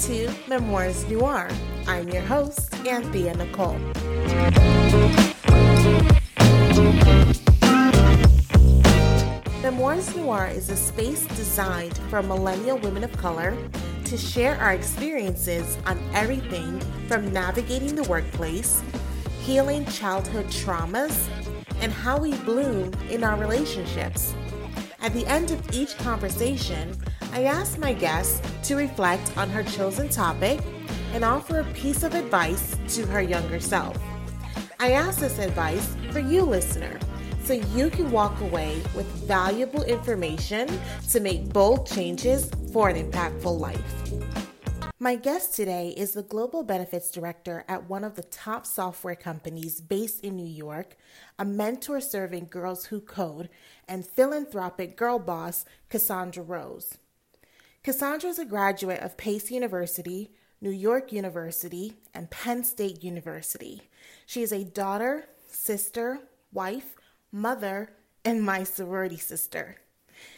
to Memoirs Noir. I'm your host, Anthea Nicole. Memoirs Noir is a space designed for millennial women of color to share our experiences on everything from navigating the workplace, healing childhood traumas, and how we bloom in our relationships. At the end of each conversation, I ask my guest to reflect on her chosen topic and offer a piece of advice to her younger self. I ask this advice for you, listener, so you can walk away with valuable information to make bold changes for an impactful life. My guest today is the Global Benefits Director at one of the top software companies based in New York, a mentor serving girls who code, and philanthropic girl boss, Cassandra Rose. Cassandra is a graduate of Pace University, New York University, and Penn State University. She is a daughter, sister, wife, mother, and my sorority sister.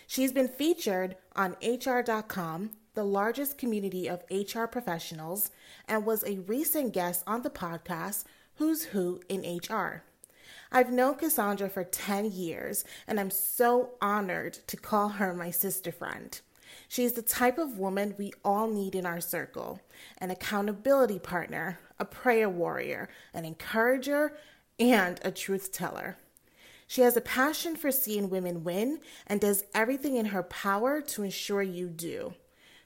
She's been featured on HR.com, the largest community of HR professionals, and was a recent guest on the podcast Who's Who in HR. I've known Cassandra for 10 years, and I'm so honored to call her my sister friend. She's the type of woman we all need in our circle an accountability partner, a prayer warrior, an encourager, and a truth teller. She has a passion for seeing women win and does everything in her power to ensure you do.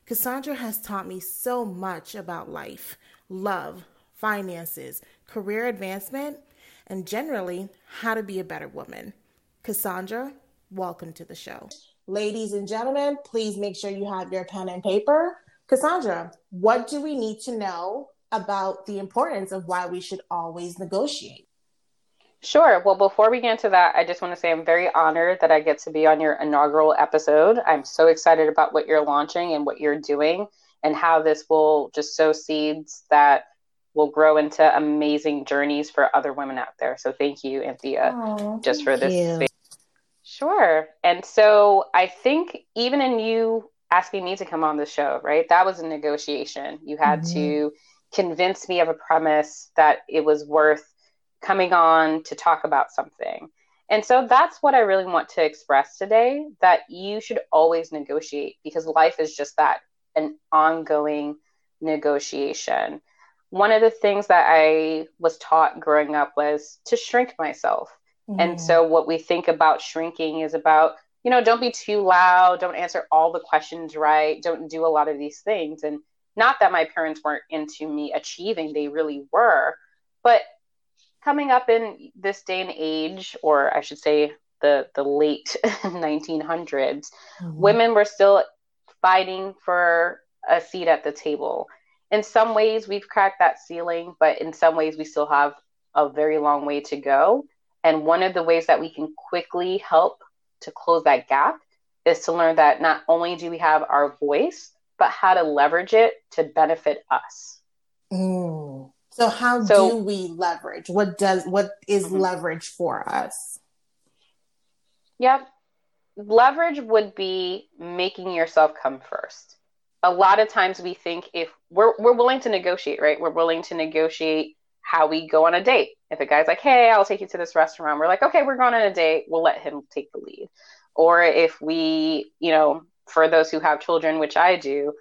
Cassandra has taught me so much about life, love, finances, career advancement, and generally how to be a better woman. Cassandra, welcome to the show. Ladies and gentlemen, please make sure you have your pen and paper. Cassandra, what do we need to know about the importance of why we should always negotiate? Sure. Well, before we get into that, I just want to say I'm very honored that I get to be on your inaugural episode. I'm so excited about what you're launching and what you're doing and how this will just sow seeds that will grow into amazing journeys for other women out there. So thank you, Anthea, oh, just for this. Sure. And so I think even in you asking me to come on the show, right? That was a negotiation. You had mm-hmm. to convince me of a premise that it was worth coming on to talk about something. And so that's what I really want to express today that you should always negotiate because life is just that an ongoing negotiation. One of the things that I was taught growing up was to shrink myself. Mm. And so what we think about shrinking is about, you know, don't be too loud, don't answer all the questions right, don't do a lot of these things. And not that my parents weren't into me achieving, they really were. But coming up in this day and age, or I should say the the late 1900s, mm-hmm. women were still fighting for a seat at the table. In some ways, we've cracked that ceiling, but in some ways, we still have a very long way to go. And one of the ways that we can quickly help to close that gap is to learn that not only do we have our voice, but how to leverage it to benefit us. Mm. So how so, do we leverage? What does what is mm-hmm. leverage for us? Yep. Leverage would be making yourself come first. A lot of times we think if we're we're willing to negotiate, right? We're willing to negotiate how we go on a date. If a guy's like, "Hey, I'll take you to this restaurant," we're like, "Okay, we're going on a date. We'll let him take the lead." Or if we, you know, for those who have children, which I do,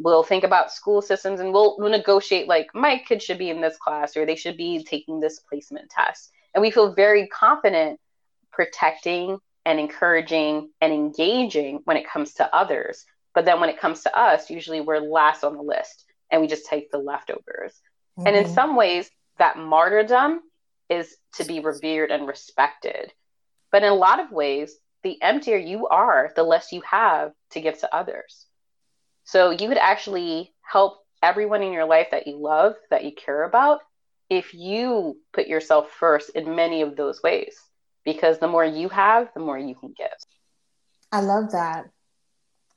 we'll think about school systems and we'll, we'll negotiate like my kid should be in this class or they should be taking this placement test and we feel very confident protecting and encouraging and engaging when it comes to others but then when it comes to us usually we're last on the list and we just take the leftovers mm-hmm. and in mm-hmm. some ways that martyrdom is to be revered and respected but in a lot of ways the emptier you are the less you have to give to others so you could actually help everyone in your life that you love, that you care about, if you put yourself first in many of those ways. Because the more you have, the more you can give. I love that.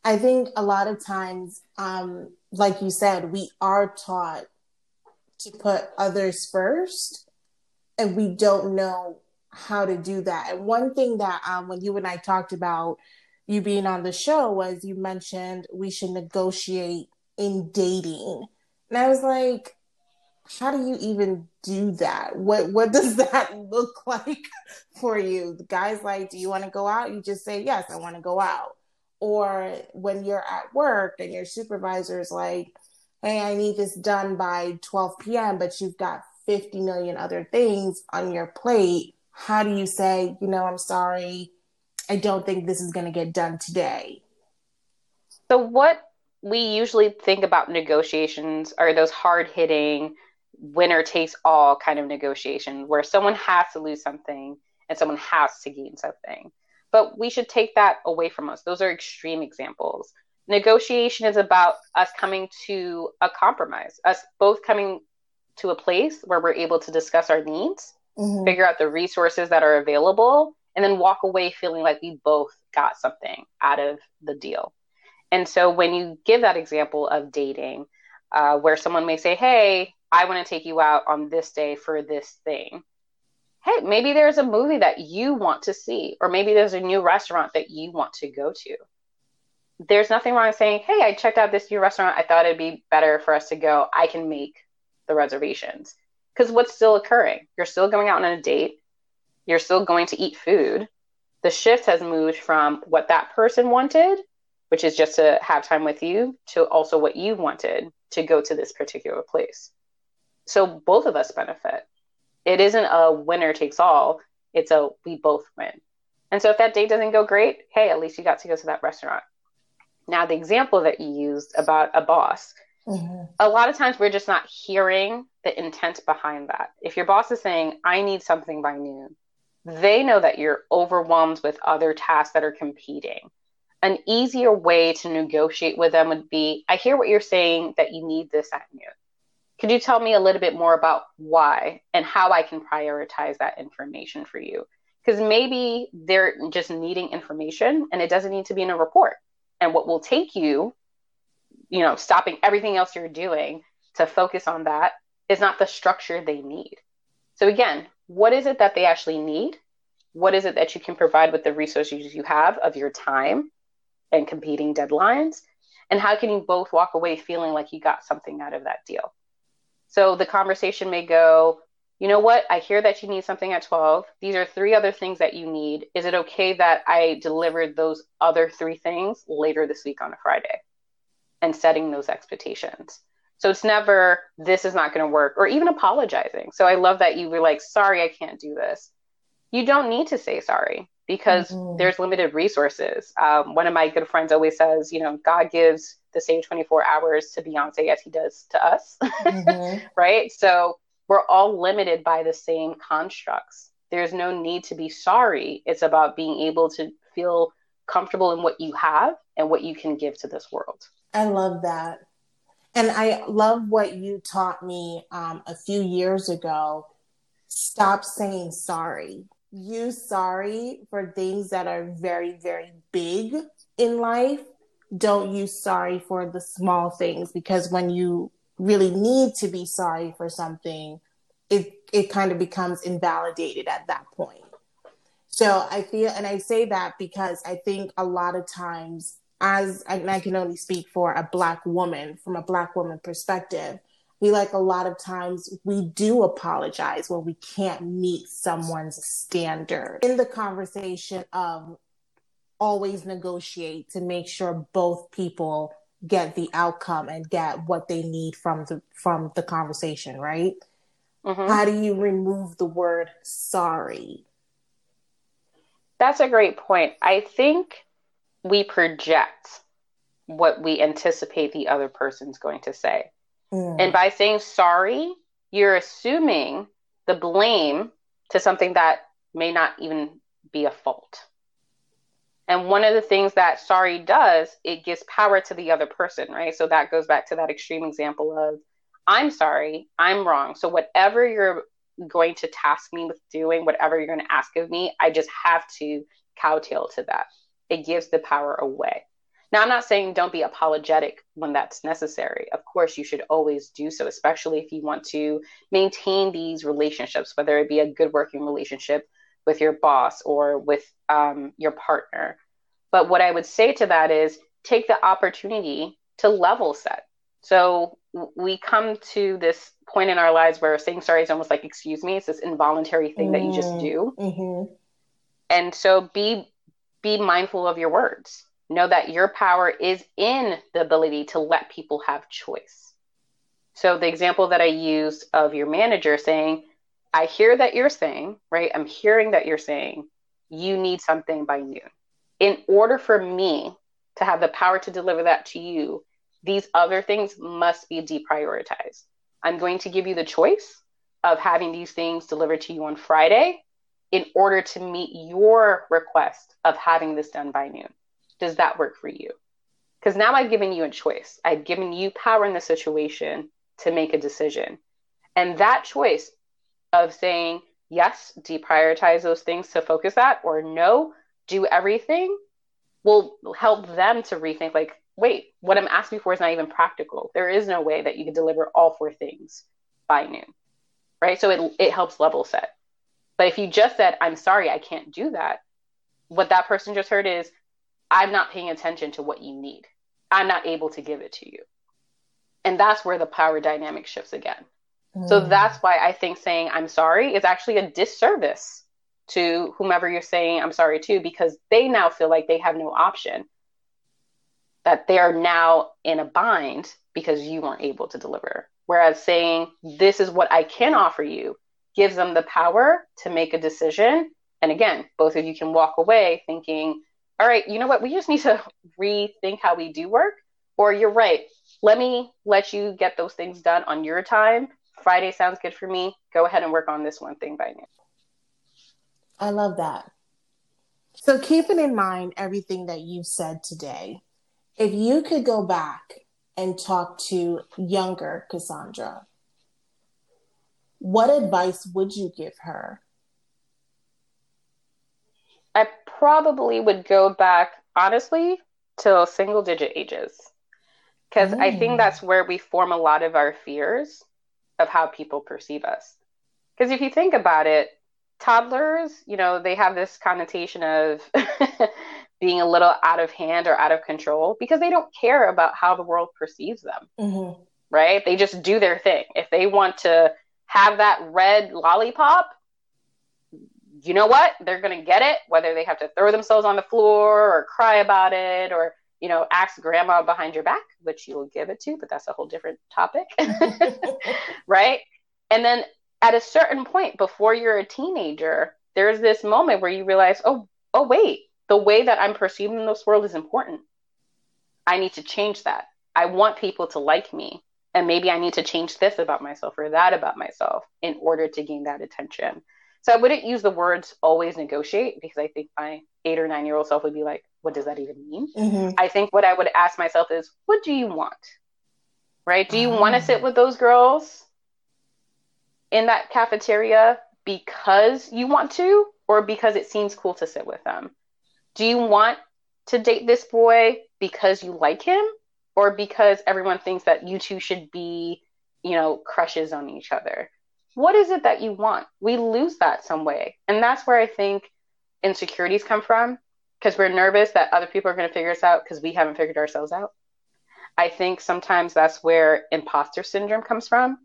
I think a lot of times, um, like you said, we are taught to put others first, and we don't know how to do that. And one thing that um, when you and I talked about you being on the show was you mentioned we should negotiate in dating. And I was like, how do you even do that? What what does that look like for you? The guy's like, Do you want to go out? You just say, Yes, I want to go out. Or when you're at work and your supervisor is like, Hey, I need this done by 12 p.m., but you've got 50 million other things on your plate. How do you say, you know, I'm sorry, I don't think this is going to get done today? So, what we usually think about negotiations are those hard hitting, winner takes all kind of negotiation where someone has to lose something and someone has to gain something. But we should take that away from us. Those are extreme examples. Negotiation is about us coming to a compromise, us both coming to a place where we're able to discuss our needs, mm-hmm. figure out the resources that are available, and then walk away feeling like we both got something out of the deal. And so when you give that example of dating, uh, where someone may say, Hey, I want to take you out on this day for this thing. Hey, maybe there's a movie that you want to see, or maybe there's a new restaurant that you want to go to. There's nothing wrong with saying, Hey, I checked out this new restaurant. I thought it'd be better for us to go. I can make the reservations. Because what's still occurring? You're still going out on a date, you're still going to eat food. The shift has moved from what that person wanted, which is just to have time with you, to also what you wanted to go to this particular place. So both of us benefit. It isn't a winner takes all, it's a we both win. And so if that date doesn't go great, hey, at least you got to go to that restaurant. Now, the example that you used about a boss, mm-hmm. a lot of times we're just not hearing the intent behind that. If your boss is saying, I need something by noon, they know that you're overwhelmed with other tasks that are competing. An easier way to negotiate with them would be I hear what you're saying that you need this at noon. Could you tell me a little bit more about why and how I can prioritize that information for you? Because maybe they're just needing information and it doesn't need to be in a report. And what will take you, you know, stopping everything else you're doing to focus on that is not the structure they need. So, again, what is it that they actually need? What is it that you can provide with the resources you have of your time and competing deadlines? And how can you both walk away feeling like you got something out of that deal? So the conversation may go, you know what? I hear that you need something at 12. These are three other things that you need. Is it okay that I delivered those other three things later this week on a Friday? And setting those expectations. So it's never, this is not going to work, or even apologizing. So I love that you were like, sorry, I can't do this. You don't need to say sorry because mm-hmm. there's limited resources. Um, one of my good friends always says, you know, God gives the same 24 hours to Beyonce as he does to us, mm-hmm. right? So we're all limited by the same constructs. There's no need to be sorry. It's about being able to feel comfortable in what you have and what you can give to this world. I love that. And I love what you taught me um, a few years ago. Stop saying sorry. Use sorry for things that are very, very big in life don't use sorry for the small things because when you really need to be sorry for something, it it kind of becomes invalidated at that point. So I feel, and I say that because I think a lot of times, as and I can only speak for a black woman from a black woman perspective, we like a lot of times we do apologize when we can't meet someone's standard. In the conversation of always negotiate to make sure both people get the outcome and get what they need from the from the conversation right? Mm-hmm. how do you remove the word sorry? That's a great point. I think we project what we anticipate the other person's going to say mm. and by saying sorry you're assuming the blame to something that may not even be a fault and one of the things that sorry does, it gives power to the other person, right? So that goes back to that extreme example of I'm sorry, I'm wrong. So whatever you're going to task me with doing, whatever you're going to ask of me, I just have to cowtail to that. It gives the power away. Now, I'm not saying don't be apologetic when that's necessary. Of course, you should always do so, especially if you want to maintain these relationships, whether it be a good working relationship with your boss or with um, your partner. But what I would say to that is take the opportunity to level set. So we come to this point in our lives where saying sorry is almost like excuse me. It's this involuntary thing mm. that you just mm, do. Mm-hmm. And so be be mindful of your words. Know that your power is in the ability to let people have choice. So the example that I used of your manager saying, I hear that you're saying, right? I'm hearing that you're saying you need something by noon. In order for me to have the power to deliver that to you, these other things must be deprioritized. I'm going to give you the choice of having these things delivered to you on Friday in order to meet your request of having this done by noon. Does that work for you? Because now I've given you a choice. I've given you power in the situation to make a decision. And that choice of saying, yes, deprioritize those things to focus that, or no, do everything will help them to rethink like wait what i'm asking for is not even practical there is no way that you can deliver all four things by noon right so it, it helps level set but if you just said i'm sorry i can't do that what that person just heard is i'm not paying attention to what you need i'm not able to give it to you and that's where the power dynamic shifts again mm. so that's why i think saying i'm sorry is actually a disservice to whomever you're saying I'm sorry to because they now feel like they have no option. That they are now in a bind because you weren't able to deliver. Whereas saying, This is what I can offer you gives them the power to make a decision. And again, both of you can walk away thinking, All right, you know what? We just need to rethink how we do work. Or you're right. Let me let you get those things done on your time. Friday sounds good for me. Go ahead and work on this one thing by now. I love that. So, keeping in mind everything that you've said today, if you could go back and talk to younger Cassandra, what advice would you give her? I probably would go back, honestly, to single digit ages. Because mm. I think mm. that's where we form a lot of our fears of how people perceive us. Because if you think about it, toddlers, you know, they have this connotation of being a little out of hand or out of control because they don't care about how the world perceives them. Mm-hmm. Right? They just do their thing. If they want to have that red lollipop, you know what? They're going to get it, whether they have to throw themselves on the floor or cry about it or, you know, ask grandma behind your back, which you will give it to, but that's a whole different topic. right? And then at a certain point before you're a teenager, there's this moment where you realize, oh, oh wait, the way that I'm perceiving this world is important. I need to change that. I want people to like me. And maybe I need to change this about myself or that about myself in order to gain that attention. So I wouldn't use the words always negotiate because I think my eight or nine year old self would be like, what does that even mean? Mm-hmm. I think what I would ask myself is, what do you want? Right? Do you want to sit with those girls in that cafeteria because you want to or because it seems cool to sit with them? Do you want to date this boy because you like him or because everyone thinks that you two should be, you know, crushes on each other? What is it that you want? We lose that some way. And that's where I think insecurities come from because we're nervous that other people are going to figure us out because we haven't figured ourselves out. I think sometimes that's where imposter syndrome comes from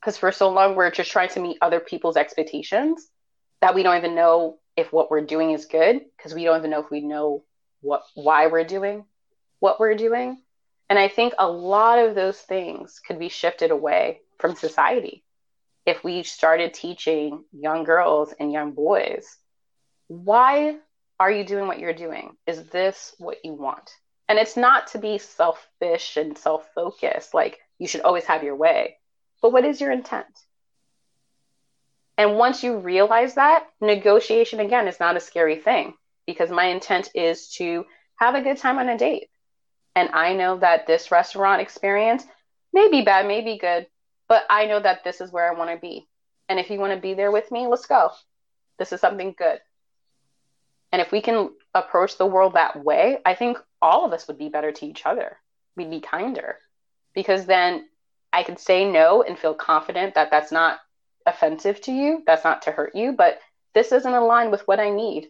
because for so long we're just trying to meet other people's expectations that we don't even know if what we're doing is good because we don't even know if we know what why we're doing what we're doing and i think a lot of those things could be shifted away from society if we started teaching young girls and young boys why are you doing what you're doing is this what you want and it's not to be selfish and self-focused like you should always have your way but what is your intent? And once you realize that, negotiation again is not a scary thing because my intent is to have a good time on a date. And I know that this restaurant experience may be bad, may be good, but I know that this is where I want to be. And if you want to be there with me, let's go. This is something good. And if we can approach the world that way, I think all of us would be better to each other. We'd be kinder because then I could say no and feel confident that that's not offensive to you, that's not to hurt you, but this doesn't align with what I need.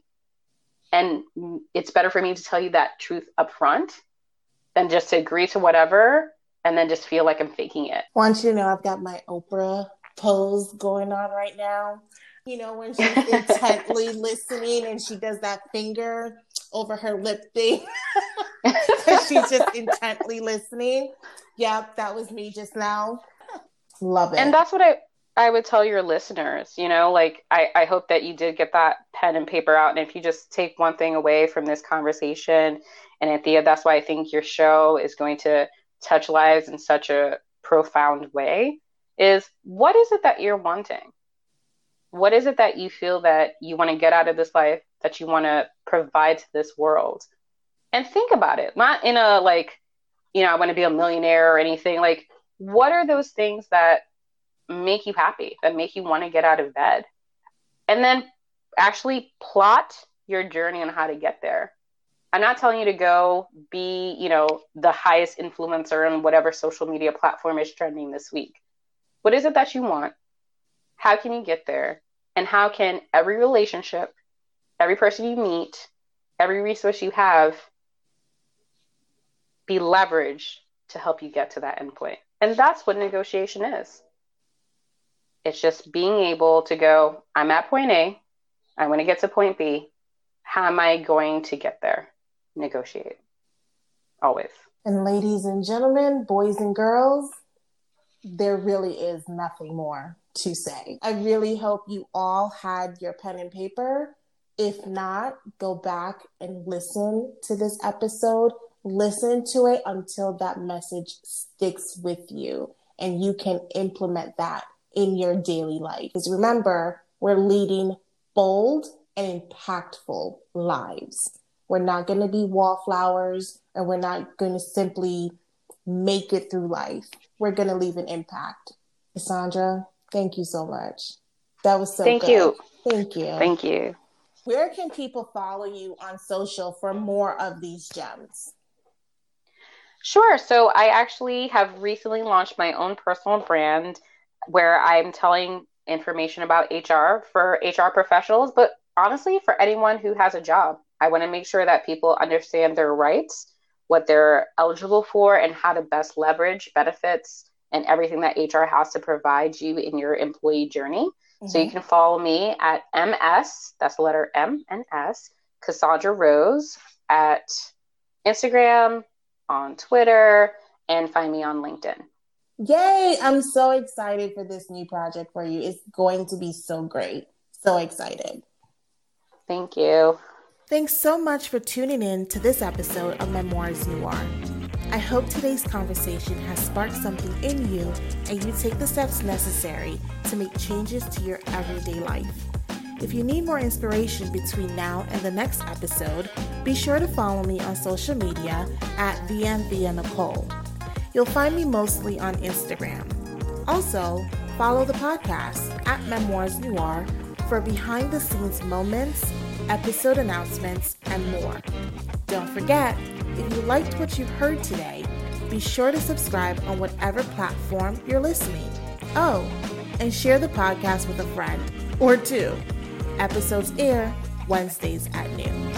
And it's better for me to tell you that truth up front than just to agree to whatever and then just feel like I'm faking it. Want you to know I've got my Oprah pose going on right now. You know, when she's intently listening and she does that finger over her lip thing. she's just intently listening. Yep, that was me just now. Love it. And that's what I I would tell your listeners, you know, like I, I hope that you did get that pen and paper out. And if you just take one thing away from this conversation, and Anthea, that's why I think your show is going to touch lives in such a profound way, is what is it that you're wanting? What is it that you feel that you want to get out of this life, that you want to provide to this world? And think about it, not in a like, you know, I want to be a millionaire or anything. Like, what are those things that make you happy, that make you want to get out of bed. And then actually plot your journey on how to get there. I'm not telling you to go be, you know, the highest influencer on whatever social media platform is trending this week. What is it that you want? How can you get there? And how can every relationship, every person you meet, every resource you have be leveraged to help you get to that endpoint? And that's what negotiation is. It's just being able to go, I'm at point A, I want to get to point B. How am I going to get there? Negotiate. Always. And ladies and gentlemen, boys and girls, there really is nothing more to say. I really hope you all had your pen and paper. If not, go back and listen to this episode. Listen to it until that message sticks with you and you can implement that in your daily life. Because remember, we're leading bold and impactful lives. We're not going to be wallflowers and we're not going to simply make it through life. We're going to leave an impact. Cassandra, thank you so much. That was so Thank good. you. Thank you. Thank you. Where can people follow you on social for more of these gems? Sure. So I actually have recently launched my own personal brand where I'm telling information about HR for HR professionals, but honestly, for anyone who has a job. I want to make sure that people understand their rights, what they're eligible for, and how to best leverage benefits and everything that HR has to provide you in your employee journey. Mm-hmm. So you mm-hmm. can follow me at MS, that's the letter M and S, Cassandra Rose at Instagram, on Twitter, and find me on LinkedIn. Yay! I'm so excited for this new project for you. It's going to be so great. So excited. Thank you. Thanks so much for tuning in to this episode of Memoirs Noir. I hope today's conversation has sparked something in you and you take the steps necessary to make changes to your everyday life. If you need more inspiration between now and the next episode, be sure to follow me on social media at VMViaNicole. You'll find me mostly on Instagram. Also, follow the podcast at Memoirs Noir for behind the scenes moments, episode announcements, and more. Don't forget, if you liked what you've heard today, be sure to subscribe on whatever platform you're listening. Oh, and share the podcast with a friend or two. Episodes air Wednesdays at noon.